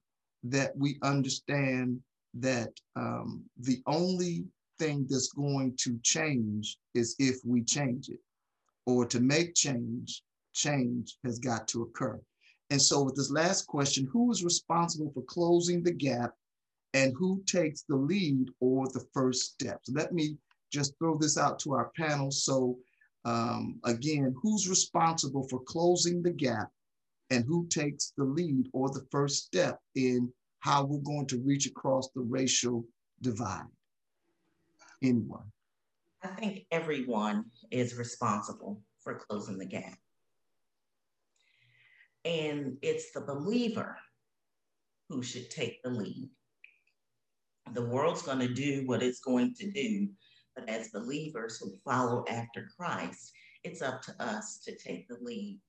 that we understand that um, the only thing that's going to change is if we change it. Or to make change, change has got to occur. And so, with this last question, who is responsible for closing the gap and who takes the lead or the first steps? Let me just throw this out to our panel. So, um, again, who's responsible for closing the gap and who takes the lead or the first step in how we're going to reach across the racial divide? Anyone? I think everyone is responsible for closing the gap. And it's the believer who should take the lead. The world's going to do what it's going to do but as believers who follow after Christ, it's up to us to take the lead.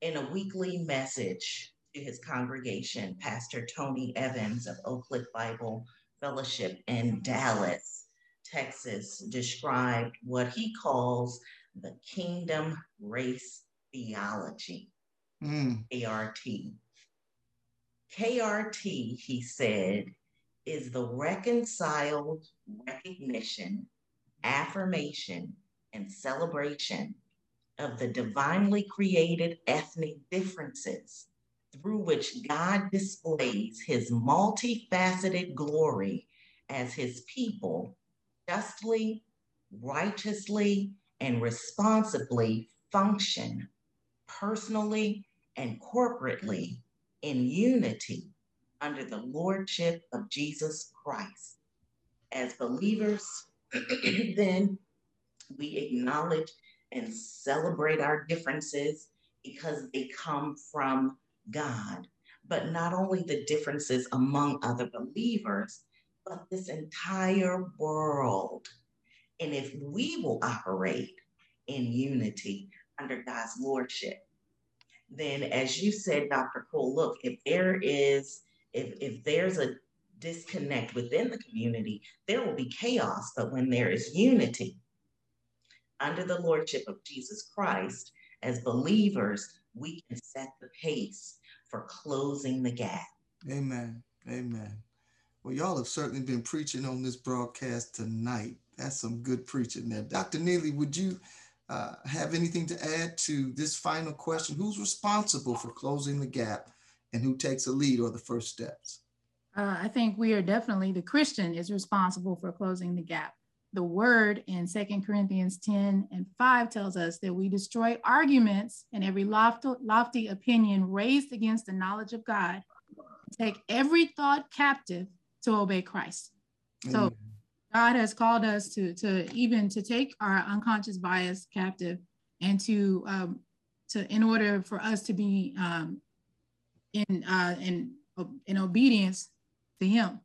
In a weekly message to his congregation, Pastor Tony Evans of Oak Cliff Bible Fellowship in Dallas, Texas, described what he calls the kingdom race theology. mm. KRT. KRT, he said, is the reconciled recognition, affirmation, and celebration of the divinely created ethnic differences through which God displays his multifaceted glory as his people justly, righteously, and responsibly function personally and corporately in unity under the lordship of Jesus Christ. As believers, then we acknowledge and celebrate our differences because they come from God. But not only the differences among other believers, but this entire world. And if we will operate in unity under God's lordship, then as you said, Dr. Cole, look, if there is, if, if there's a disconnect within the community, there will be chaos. But when there is unity under the lordship of Jesus Christ, as believers, we can set the pace for closing the gap. Amen. Amen. Well, y'all have certainly been preaching on this broadcast tonight. That's some good preaching there. Dr. Neely, would you uh, have anything to add to this final question? Who's responsible for closing the gap and who takes the lead or the first steps? Uh, I think we are definitely, the Christian is responsible for closing the gap. The word in Second Corinthians 10 and 5 tells us that we destroy arguments and every lofty, lofty opinion raised against the knowledge of God, take every thought captive to obey Christ. So God has called us to to even to take our unconscious bias captive and to um, to in order for us to be um, in uh, in in obedience to Him,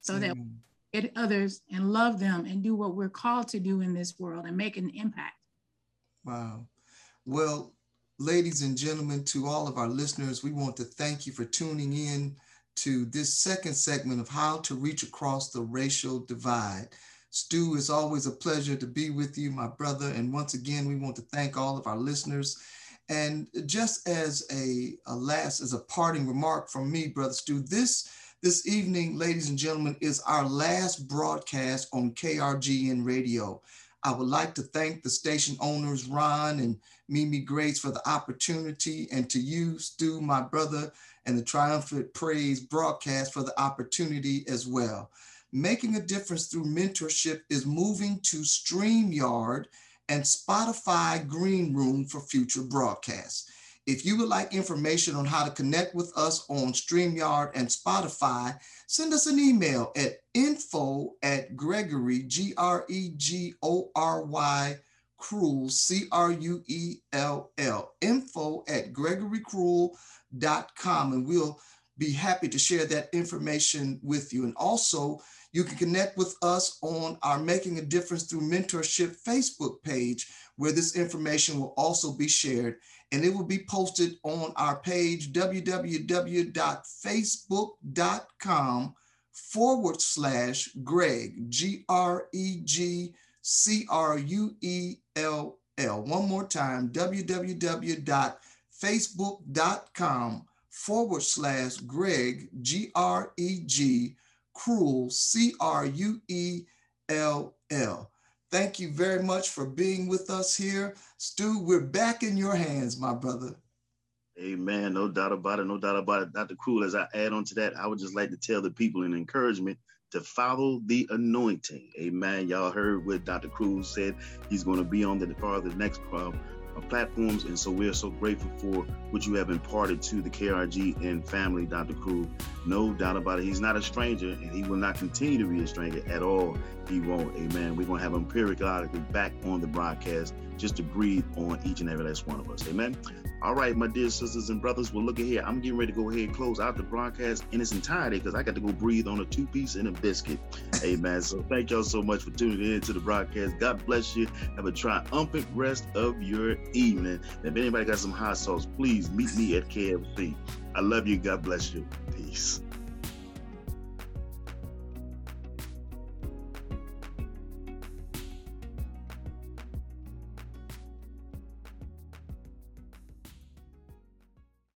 so Amen. that get others and love them and do what we're called to do in this world and make an impact. Wow. Well, ladies and gentlemen, to all of our listeners, we want to thank you for tuning in to this second segment of how to reach across the racial divide. Stu, it's always a pleasure to be with you, my brother. And once again, we want to thank all of our listeners. And just as a, a last, as a parting remark from me, brother Stu, this this evening, ladies and gentlemen, is our last broadcast on KRGN Radio. I would like to thank the station owners, Ron and Mimi Grace, for the opportunity, and to you, Stu, my brother, and the Triumphant Praise broadcast for the opportunity as well. Making a difference through mentorship is moving to StreamYard and Spotify Green Room for future broadcasts. If you would like information on how to connect with us on StreamYard and Spotify, send us an email at info at Gregory, G R E G O R Y, Cruell, C R U E L L, info at gregorycruell.com. And we'll be happy to share that information with you. And also, you can connect with us on our Making a Difference Through Mentorship Facebook page, where this information will also be shared. And it will be posted on our page, www.facebook.com forward slash Greg, G R E G C R U E L L. One more time, www.facebook.com forward slash Greg, G R E G, Cruell, C R U E L L. Thank you very much for being with us here. Stu, we're back in your hands, my brother. Amen. No doubt about it. No doubt about it. Dr. Cruell, as I add on to that, I would just like to tell the people in encouragement to follow the anointing. Amen. Y'all heard what Dr. Cruz said. He's going to be on the part of the next uh, platforms. And so we're so grateful for what you have imparted to the KRGN family, Dr. Cruz. No doubt about it. He's not a stranger and he will not continue to be a stranger at all. He won't. Amen. We're going to have him periodically back on the broadcast just to breathe on each and every last one of us. Amen. All right, my dear sisters and brothers. Well, look at here. I'm getting ready to go ahead and close out the broadcast in its entirety because I got to go breathe on a two piece and a biscuit. Amen. So thank y'all so much for tuning in to the broadcast. God bless you. Have a triumphant rest of your evening. If anybody got some hot sauce, please meet me at KFC. I love you. God bless you. Peace.